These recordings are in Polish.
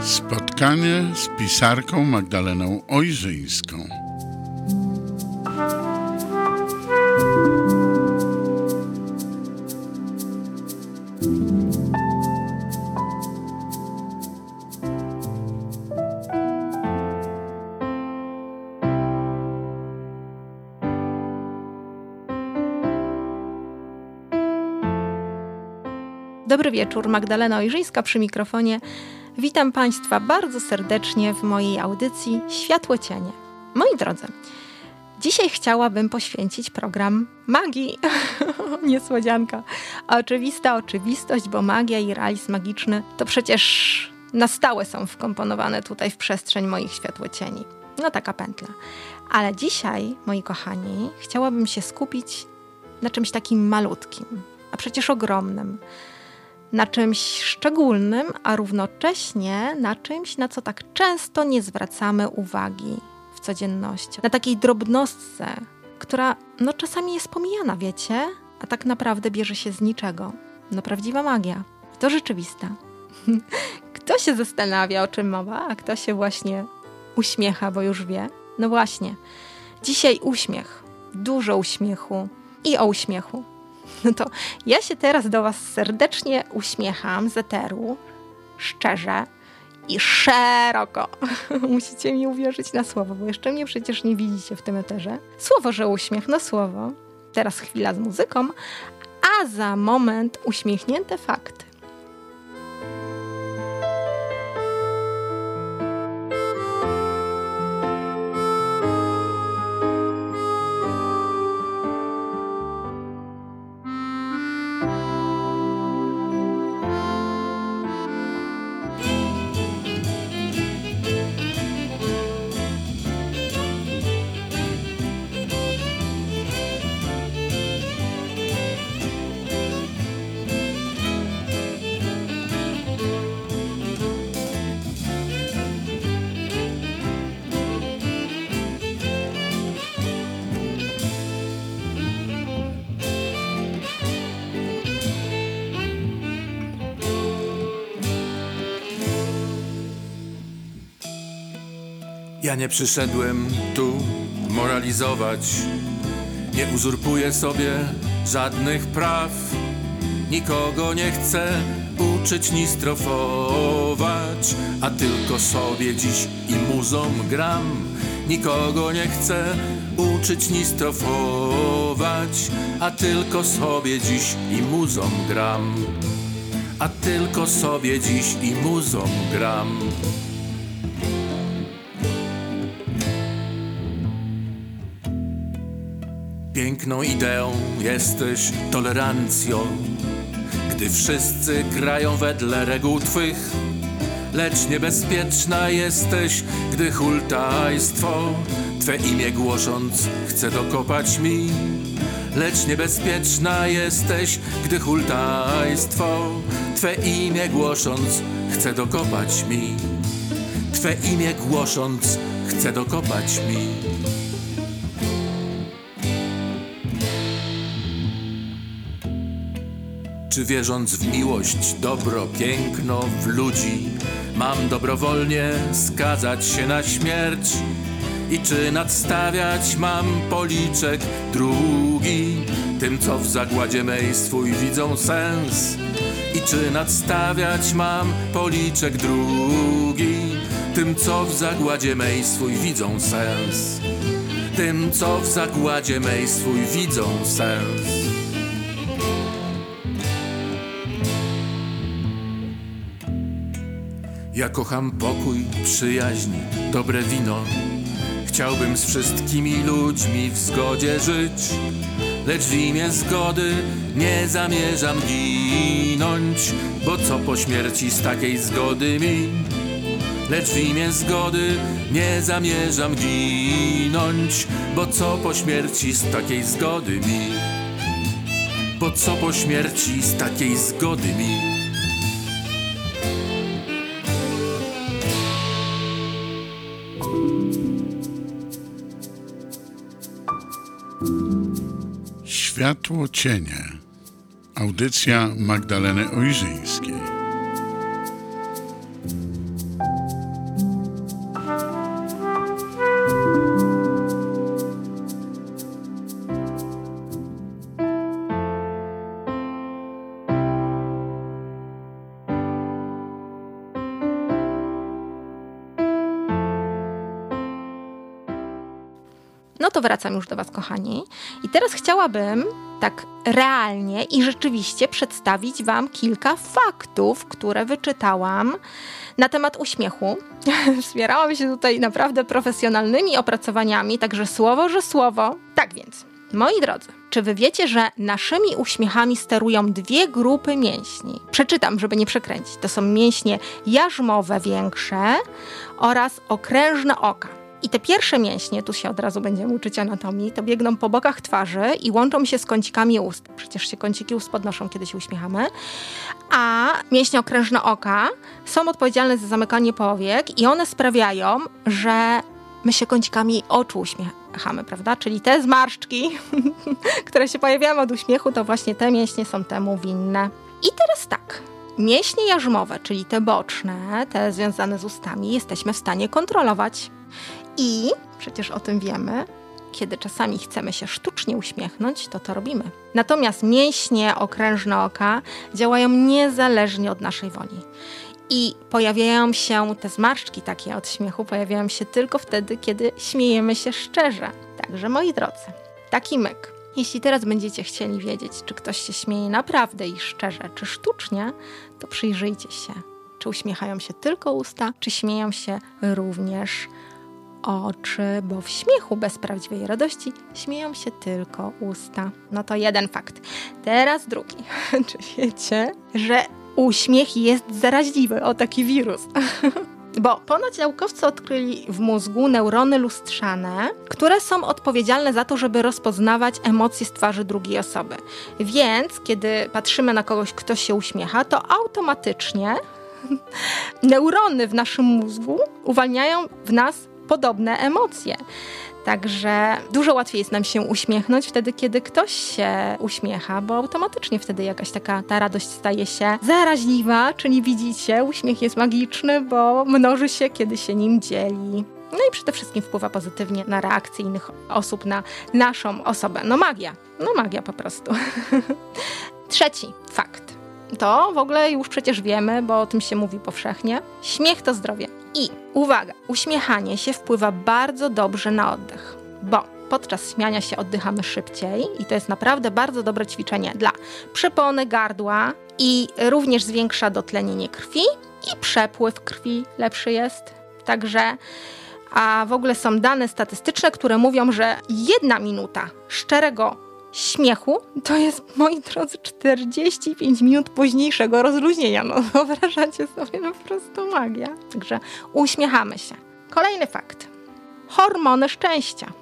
Spotkanie z pisarką Magdaleną Ojrzyńską. Wieczór, Magdalena Ojrzyńska przy mikrofonie. Witam Państwa bardzo serdecznie w mojej audycji Światło Cienie. Moi drodzy, dzisiaj chciałabym poświęcić program magii. Niespodzianka. Oczywista oczywistość, bo magia i realizm magiczny to przecież na stałe są wkomponowane tutaj w przestrzeń moich światłocieni. No taka pętla. Ale dzisiaj, moi kochani, chciałabym się skupić na czymś takim malutkim, a przecież ogromnym na czymś szczególnym, a równocześnie na czymś, na co tak często nie zwracamy uwagi w codzienności. Na takiej drobnostce, która no czasami jest pomijana, wiecie, a tak naprawdę bierze się z niczego. No prawdziwa magia. To rzeczywista. Kto się zastanawia, o czym mowa, a kto się właśnie uśmiecha, bo już wie? No właśnie. Dzisiaj uśmiech. Dużo uśmiechu i o uśmiechu. No to ja się teraz do Was serdecznie uśmiecham z eteru, szczerze i szeroko. Musicie mi uwierzyć na słowo, bo jeszcze mnie przecież nie widzicie w tym eterze. Słowo, że uśmiech, no słowo. Teraz chwila z muzyką, a za moment uśmiechnięte fakty. Ja nie przyszedłem tu moralizować, nie uzurpuję sobie żadnych praw. Nikogo nie chcę uczyć ni strofować, a tylko sobie dziś i muzą gram. Nikogo nie chcę uczyć ni strofować, a tylko sobie dziś i muzą gram. A tylko sobie dziś i muzą gram. Piękną ideą jesteś tolerancją, gdy wszyscy grają wedle reguł twych. Lecz niebezpieczna jesteś, gdy hultajstwo Twe imię głosząc chce dokopać mi. Lecz niebezpieczna jesteś, gdy hultajstwo Twe imię głosząc chce dokopać mi. Twe imię głosząc chce dokopać mi. Czy wierząc w miłość, dobro, piękno w ludzi, mam dobrowolnie skazać się na śmierć? I czy nadstawiać mam policzek drugi, tym co w zagładzie mej swój widzą sens? I czy nadstawiać mam policzek drugi, tym co w zagładzie mej swój widzą sens? Tym co w zagładzie mej swój widzą sens? Ja kocham pokój, przyjaźń, dobre wino. Chciałbym z wszystkimi ludźmi w zgodzie żyć, lecz w imię zgody nie zamierzam ginąć, bo co po śmierci z takiej zgody mi? Lecz w imię zgody nie zamierzam ginąć, bo co po śmierci z takiej zgody mi? Bo co po śmierci z takiej zgody mi? Światło cienie. Audycja Magdaleny Ojrzyńskiej. Teraz chciałabym tak realnie i rzeczywiście przedstawić Wam kilka faktów, które wyczytałam na temat uśmiechu. Wspierałam się tutaj naprawdę profesjonalnymi opracowaniami, także słowo, że słowo. Tak więc, moi drodzy, czy wy wiecie, że naszymi uśmiechami sterują dwie grupy mięśni? Przeczytam, żeby nie przekręcić. To są mięśnie jarzmowe większe oraz okrężne oka. I te pierwsze mięśnie, tu się od razu będziemy uczyć anatomii, to biegną po bokach twarzy i łączą się z kącikami ust. Przecież się kąciki ust podnoszą, kiedy się uśmiechamy. A mięśnie okrężne oka są odpowiedzialne za zamykanie powiek i one sprawiają, że my się kącikami oczu uśmiechamy, prawda? Czyli te zmarszczki, które się pojawiają od uśmiechu, to właśnie te mięśnie są temu winne. I teraz tak. Mięśnie jarzmowe, czyli te boczne, te związane z ustami, jesteśmy w stanie kontrolować. I przecież o tym wiemy, kiedy czasami chcemy się sztucznie uśmiechnąć, to to robimy. Natomiast mięśnie okrężne oka działają niezależnie od naszej woli. I pojawiają się te zmarszczki takie od śmiechu, pojawiają się tylko wtedy, kiedy śmiejemy się szczerze. Także moi drodzy, taki myk. Jeśli teraz będziecie chcieli wiedzieć, czy ktoś się śmieje naprawdę i szczerze, czy sztucznie, to przyjrzyjcie się, czy uśmiechają się tylko usta, czy śmieją się również oczy, bo w śmiechu bez prawdziwej radości śmieją się tylko usta. No to jeden fakt. Teraz drugi. Czy wiecie, że uśmiech jest zaraźliwy? O taki wirus. Bo ponoć naukowcy odkryli w mózgu neurony lustrzane, które są odpowiedzialne za to, żeby rozpoznawać emocje z twarzy drugiej osoby. Więc kiedy patrzymy na kogoś, kto się uśmiecha, to automatycznie neurony w naszym mózgu uwalniają w nas podobne emocje. Także dużo łatwiej jest nam się uśmiechnąć wtedy, kiedy ktoś się uśmiecha, bo automatycznie wtedy jakaś taka ta radość staje się zaraźliwa, czyli widzicie, uśmiech jest magiczny, bo mnoży się, kiedy się nim dzieli. No i przede wszystkim wpływa pozytywnie na reakcje innych osób, na naszą osobę. No magia, no magia po prostu. Trzeci fakt. To w ogóle już przecież wiemy, bo o tym się mówi powszechnie. Śmiech to zdrowie. I uwaga, uśmiechanie się wpływa bardzo dobrze na oddech, bo podczas śmiania się oddychamy szybciej i to jest naprawdę bardzo dobre ćwiczenie dla przepony gardła i również zwiększa dotlenienie krwi i przepływ krwi lepszy jest. Także a w ogóle są dane statystyczne, które mówią, że jedna minuta szczerego śmiechu to jest, moi drodzy, 45 minut późniejszego rozluźnienia. No wyobrażacie sobie, no po prostu magia. Także uśmiechamy się. Kolejny fakt. Hormony szczęścia.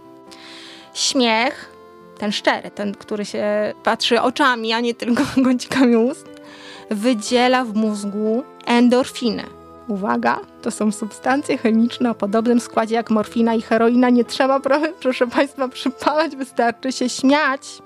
Śmiech, ten szczery, ten, który się patrzy oczami, a nie tylko kącikami ust, wydziela w mózgu endorfiny. Uwaga, to są substancje chemiczne o podobnym składzie jak morfina i heroina. Nie trzeba, proszę Państwa, przypalać, wystarczy się śmiać.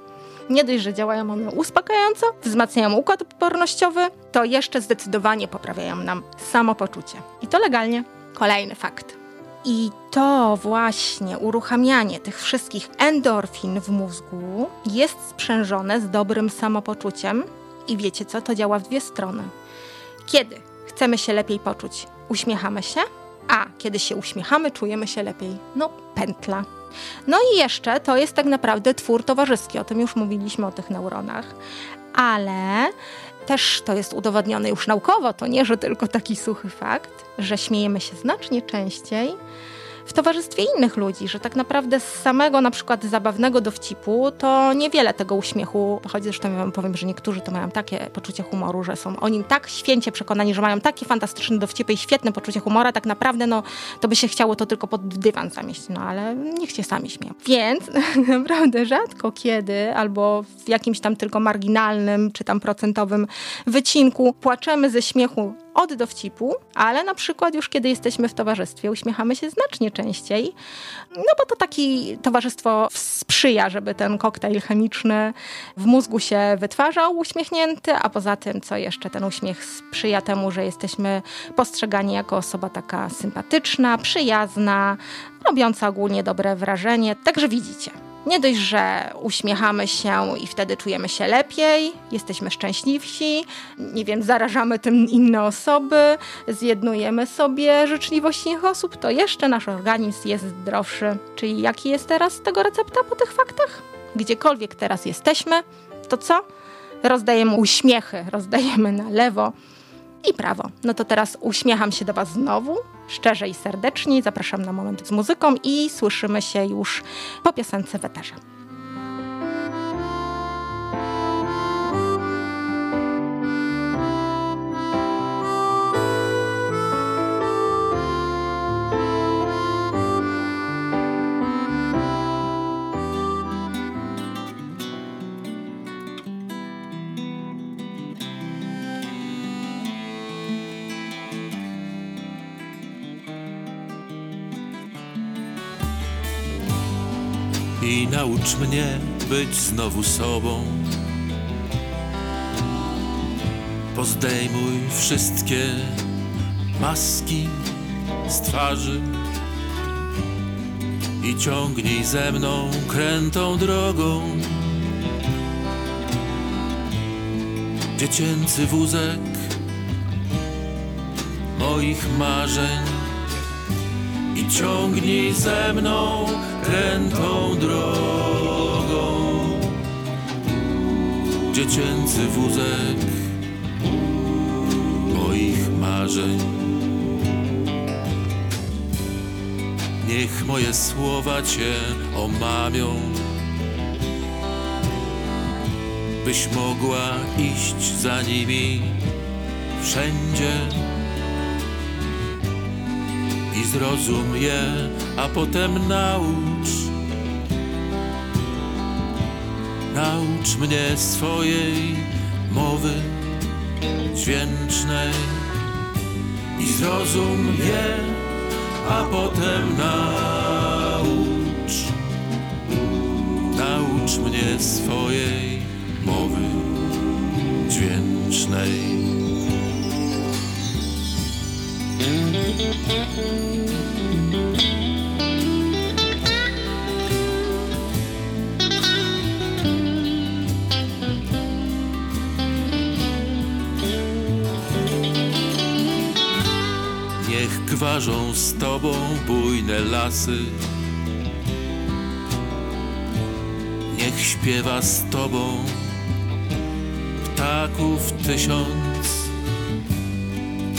Nie dość, że działają one uspokajająco, wzmacniają układ odpornościowy, to jeszcze zdecydowanie poprawiają nam samopoczucie. I to legalnie. Kolejny fakt. I to właśnie uruchamianie tych wszystkich endorfin w mózgu jest sprzężone z dobrym samopoczuciem. I wiecie co? To działa w dwie strony. Kiedy chcemy się lepiej poczuć, uśmiechamy się, a kiedy się uśmiechamy, czujemy się lepiej. No, pętla. No i jeszcze to jest tak naprawdę twór towarzyski, o tym już mówiliśmy o tych neuronach, ale też to jest udowodnione już naukowo, to nie, że tylko taki suchy fakt, że śmiejemy się znacznie częściej w towarzystwie innych ludzi, że tak naprawdę z samego na przykład zabawnego dowcipu to niewiele tego uśmiechu pochodzi. Zresztą ja powiem, że niektórzy to mają takie poczucie humoru, że są o nim tak święcie przekonani, że mają takie fantastyczne dowcipy i świetne poczucie humoru, tak naprawdę no to by się chciało to tylko pod dywan zamieść, no ale niech się sami śmieją. Więc naprawdę rzadko kiedy albo w jakimś tam tylko marginalnym czy tam procentowym wycinku płaczemy ze śmiechu od dowcipu, ale na przykład już kiedy jesteśmy w towarzystwie, uśmiechamy się znacznie częściej, no bo to taki towarzystwo sprzyja, żeby ten koktajl chemiczny w mózgu się wytwarzał uśmiechnięty, a poza tym, co jeszcze, ten uśmiech sprzyja temu, że jesteśmy postrzegani jako osoba taka sympatyczna, przyjazna, robiąca ogólnie dobre wrażenie. Także widzicie. Nie dość, że uśmiechamy się i wtedy czujemy się lepiej, jesteśmy szczęśliwsi, nie wiem, zarażamy tym inne osoby, zjednujemy sobie życzliwość innych osób, to jeszcze nasz organizm jest zdrowszy. Czyli jaki jest teraz tego recepta po tych faktach? Gdziekolwiek teraz jesteśmy, to co? Rozdajemy uśmiechy, rozdajemy na lewo i prawo. No to teraz uśmiecham się do Was znowu, szczerze i serdecznie. Zapraszam na moment z muzyką i słyszymy się już po piosence w eterze. Naucz mnie być znowu sobą. Pozdejmuj wszystkie maski z twarzy i ciągnij ze mną krętą drogą. Dziecięcy wózek moich marzeń i ciągnij ze mną krętą drogą. Dziecięcy wózek moich marzeń. Niech moje słowa Cię omamią, byś mogła iść za nimi wszędzie i zrozum je, a potem naucz. Naucz mnie swojej mowy dźwięcznej i zrozum je, a potem naucz. Naucz mnie swojej mowy dźwięcznej. Niech gwarzą z tobą bujne lasy. Niech śpiewa z tobą ptaków tysiąc.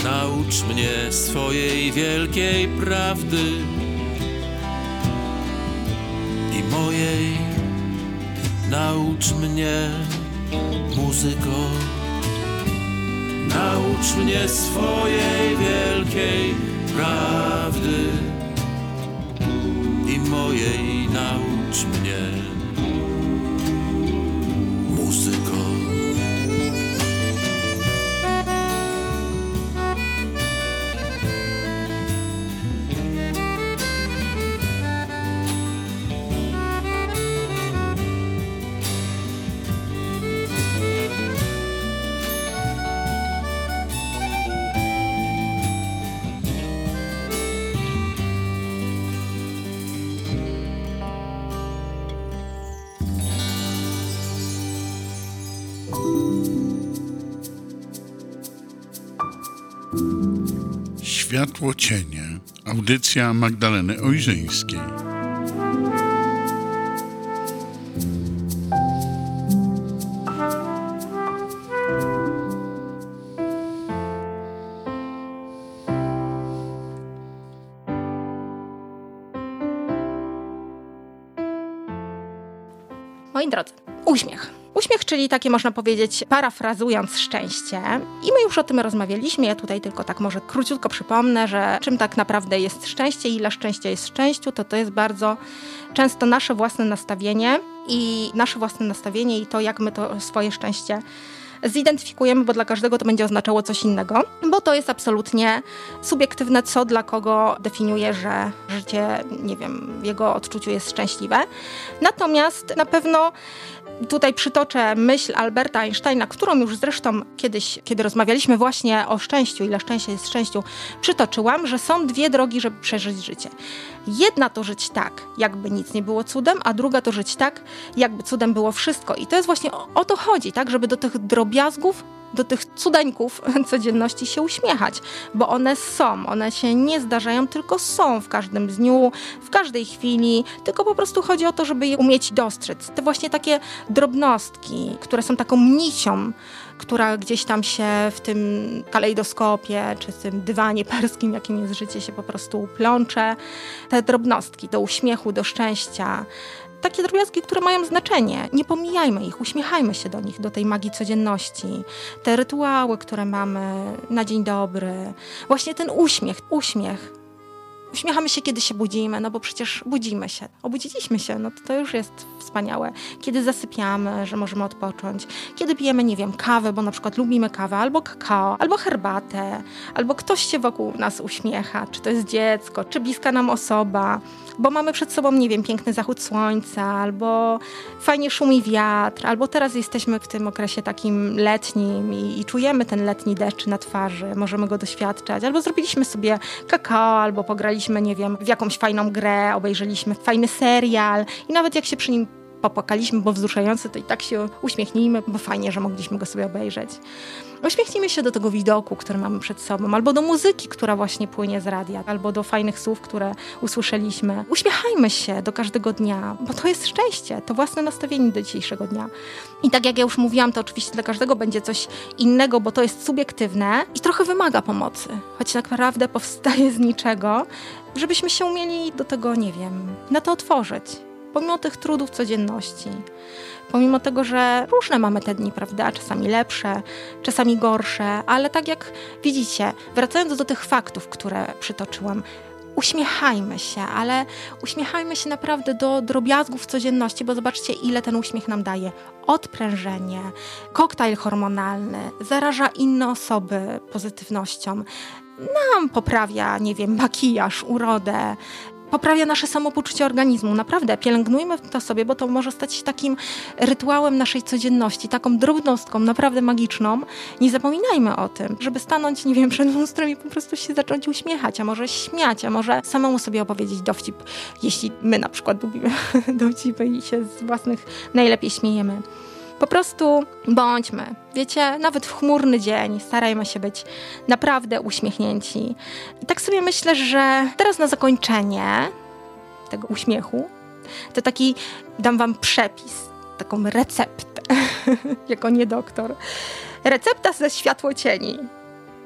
Naucz mnie swojej wielkiej prawdy i mojej. Naucz mnie muzyko. Naucz mnie swojej wielkiej prawdy i mojej naucz mnie Światło cienie. Audycja Magdaleny Ojrzyńskiej. Moi drodzy, uśmiech. Uśmiech, czyli takie można powiedzieć, parafrazując szczęście. I my już o tym rozmawialiśmy. Ja tutaj tylko tak może króciutko przypomnę, że czym tak naprawdę jest szczęście, ile szczęścia jest szczęściu, to to jest bardzo często nasze własne nastawienie i nasze własne nastawienie i to, jak my to swoje szczęście zidentyfikujemy, bo dla każdego to będzie oznaczało coś innego, bo to jest absolutnie subiektywne, co dla kogo definiuje, że życie, nie wiem, w jego odczuciu jest szczęśliwe. Natomiast na pewno Tutaj przytoczę myśl Alberta Einsteina, którą już zresztą kiedyś, kiedy rozmawialiśmy właśnie o szczęściu, ile szczęścia jest szczęściu, przytoczyłam, że są dwie drogi, żeby przeżyć życie. Jedna to żyć tak, jakby nic nie było cudem, a druga to żyć tak, jakby cudem było wszystko. I to jest właśnie o, o to chodzi, tak, żeby do tych drobiazgów do tych cudeńków codzienności się uśmiechać, bo one są, one się nie zdarzają, tylko są w każdym dniu, w każdej chwili, tylko po prostu chodzi o to, żeby je umieć dostrzec. Te właśnie takie drobnostki, które są taką nicią, która gdzieś tam się w tym kalejdoskopie, czy w tym dywanie perskim, jakim jest życie, się po prostu plącze. Te drobnostki do uśmiechu, do szczęścia, takie drobiazgi, które mają znaczenie. Nie pomijajmy ich, uśmiechajmy się do nich, do tej magii codzienności. Te rytuały, które mamy na dzień dobry. Właśnie ten uśmiech, uśmiech. Uśmiechamy się, kiedy się budzimy, no bo przecież budzimy się. Obudziliśmy się, no to, to już jest wspaniałe. Kiedy zasypiamy, że możemy odpocząć. Kiedy pijemy, nie wiem, kawę, bo na przykład lubimy kawę, albo kakao, albo herbatę, albo ktoś się wokół nas uśmiecha, czy to jest dziecko, czy bliska nam osoba bo mamy przed sobą, nie wiem, piękny zachód słońca, albo fajnie szumi wiatr, albo teraz jesteśmy w tym okresie takim letnim i, i czujemy ten letni deszcz na twarzy, możemy go doświadczać, albo zrobiliśmy sobie kakao, albo pograliśmy, nie wiem, w jakąś fajną grę, obejrzeliśmy fajny serial i nawet jak się przy nim popłakaliśmy, bo wzruszający, to i tak się uśmiechnijmy, bo fajnie, że mogliśmy go sobie obejrzeć. Uśmiechnijmy się do tego widoku, który mamy przed sobą, albo do muzyki, która właśnie płynie z radia, albo do fajnych słów, które usłyszeliśmy. Uśmiechajmy się do każdego dnia, bo to jest szczęście, to własne nastawienie do dzisiejszego dnia. I tak jak ja już mówiłam, to oczywiście dla każdego będzie coś innego, bo to jest subiektywne i trochę wymaga pomocy, choć tak naprawdę powstaje z niczego, żebyśmy się umieli do tego, nie wiem, na to otworzyć pomimo tych trudów codzienności, pomimo tego, że różne mamy te dni, prawda? Czasami lepsze, czasami gorsze, ale tak jak widzicie, wracając do tych faktów, które przytoczyłam, uśmiechajmy się, ale uśmiechajmy się naprawdę do drobiazgów codzienności, bo zobaczcie, ile ten uśmiech nam daje. Odprężenie, koktajl hormonalny, zaraża inne osoby pozytywnością nam poprawia, nie wiem, makijaż, urodę, poprawia nasze samopoczucie organizmu. Naprawdę, pielęgnujmy to sobie, bo to może stać się takim rytuałem naszej codzienności, taką drobnostką, naprawdę magiczną. Nie zapominajmy o tym, żeby stanąć, nie wiem, przed lustrem i po prostu się zacząć uśmiechać, a może śmiać, a może samemu sobie opowiedzieć dowcip, jeśli my na przykład lubimy dowcipy i się z własnych najlepiej śmiejemy. Po prostu bądźmy. Wiecie, nawet w chmurny dzień starajmy się być naprawdę uśmiechnięci. I tak sobie myślę, że teraz na zakończenie tego uśmiechu, to taki dam wam przepis, taką receptę, jako nie doktor. Recepta ze światło cieni.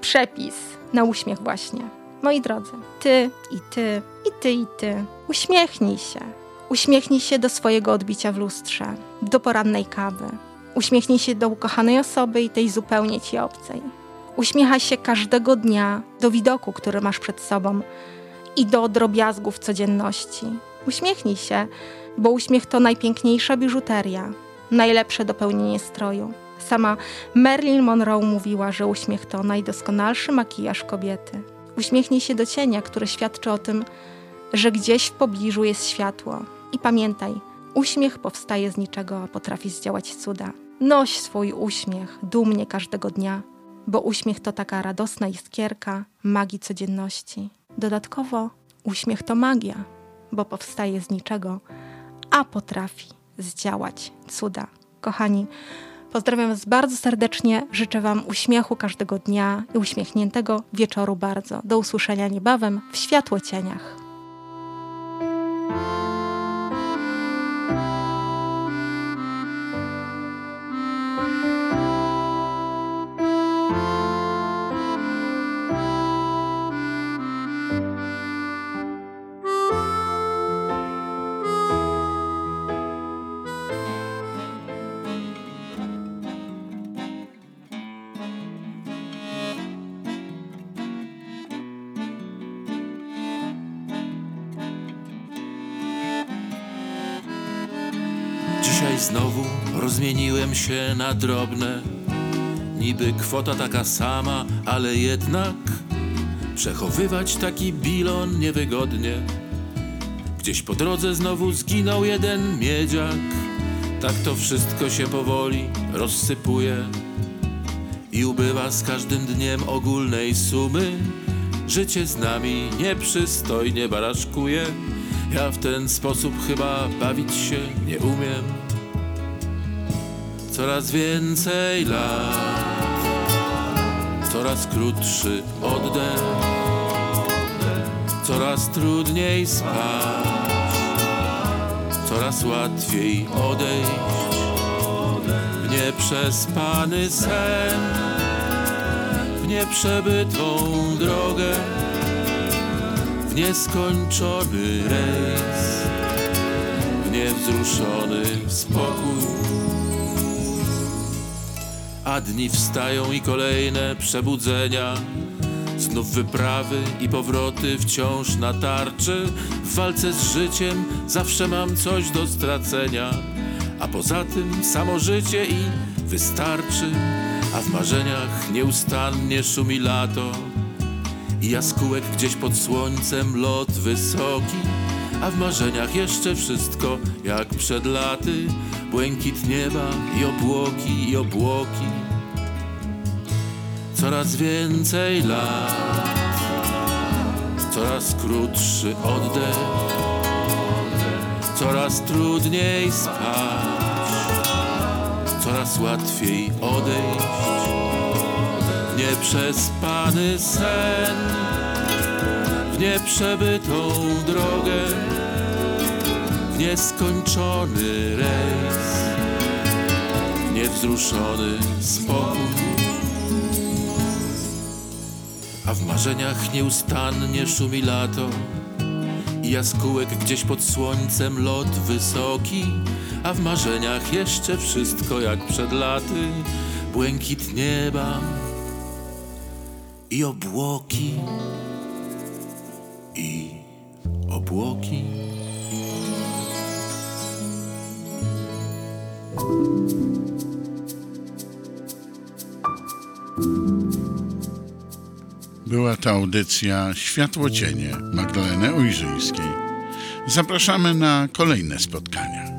Przepis na uśmiech właśnie. Moi drodzy, ty i ty, i ty i ty, uśmiechnij się. Uśmiechnij się do swojego odbicia w lustrze, do porannej kawy. Uśmiechnij się do ukochanej osoby i tej zupełnie ci obcej. Uśmiechaj się każdego dnia do widoku, który masz przed sobą i do drobiazgów codzienności. Uśmiechnij się, bo uśmiech to najpiękniejsza biżuteria, najlepsze dopełnienie stroju. Sama Marilyn Monroe mówiła, że uśmiech to najdoskonalszy makijaż kobiety. Uśmiechnij się do cienia, który świadczy o tym, że gdzieś w pobliżu jest światło. I pamiętaj, uśmiech powstaje z niczego, a potrafi zdziałać cuda. Noś swój uśmiech dumnie każdego dnia, bo uśmiech to taka radosna iskierka magii codzienności. Dodatkowo uśmiech to magia, bo powstaje z niczego, a potrafi zdziałać cuda. Kochani, pozdrawiam Was bardzo serdecznie, życzę Wam uśmiechu każdego dnia i uśmiechniętego wieczoru bardzo. Do usłyszenia niebawem w światło cieniach. Dzisiaj znowu rozmieniłem się na drobne Niby kwota taka sama, ale jednak przechowywać taki bilon niewygodnie. Gdzieś po drodze znowu zginął jeden miedziak. Tak to wszystko się powoli rozsypuje i ubywa z każdym dniem ogólnej sumy. Życie z nami nieprzystojnie baraszkuje. Ja w ten sposób chyba bawić się nie umiem. Coraz więcej lat, coraz krótszy oddech, coraz trudniej spać, coraz łatwiej odejść. W nieprzespany sen, w nieprzebytą drogę, w nieskończony rejs, w niewzruszony spokój. A dni wstają i kolejne przebudzenia, znów wyprawy i powroty wciąż na tarczy. W walce z życiem zawsze mam coś do stracenia, a poza tym samo życie i wystarczy. A w marzeniach nieustannie szumi lato i jaskółek gdzieś pod słońcem lot wysoki. A w marzeniach jeszcze wszystko jak przed laty. Błękit nieba i obłoki i obłoki. Coraz więcej lat. Coraz krótszy oddech. Coraz trudniej spać. Coraz łatwiej odejść. Nieprzespany sen nieprzebytą drogę. W nieskończony rejs, w niewzruszony spokój. A w marzeniach nieustannie szumi lato i jaskółek gdzieś pod słońcem lot wysoki, a w marzeniach jeszcze wszystko jak przed laty, błękit nieba i obłoki, obłoki. Była to audycja Światło Cienie Magdaleny Ujrzyńskiej. Zapraszamy na kolejne spotkania.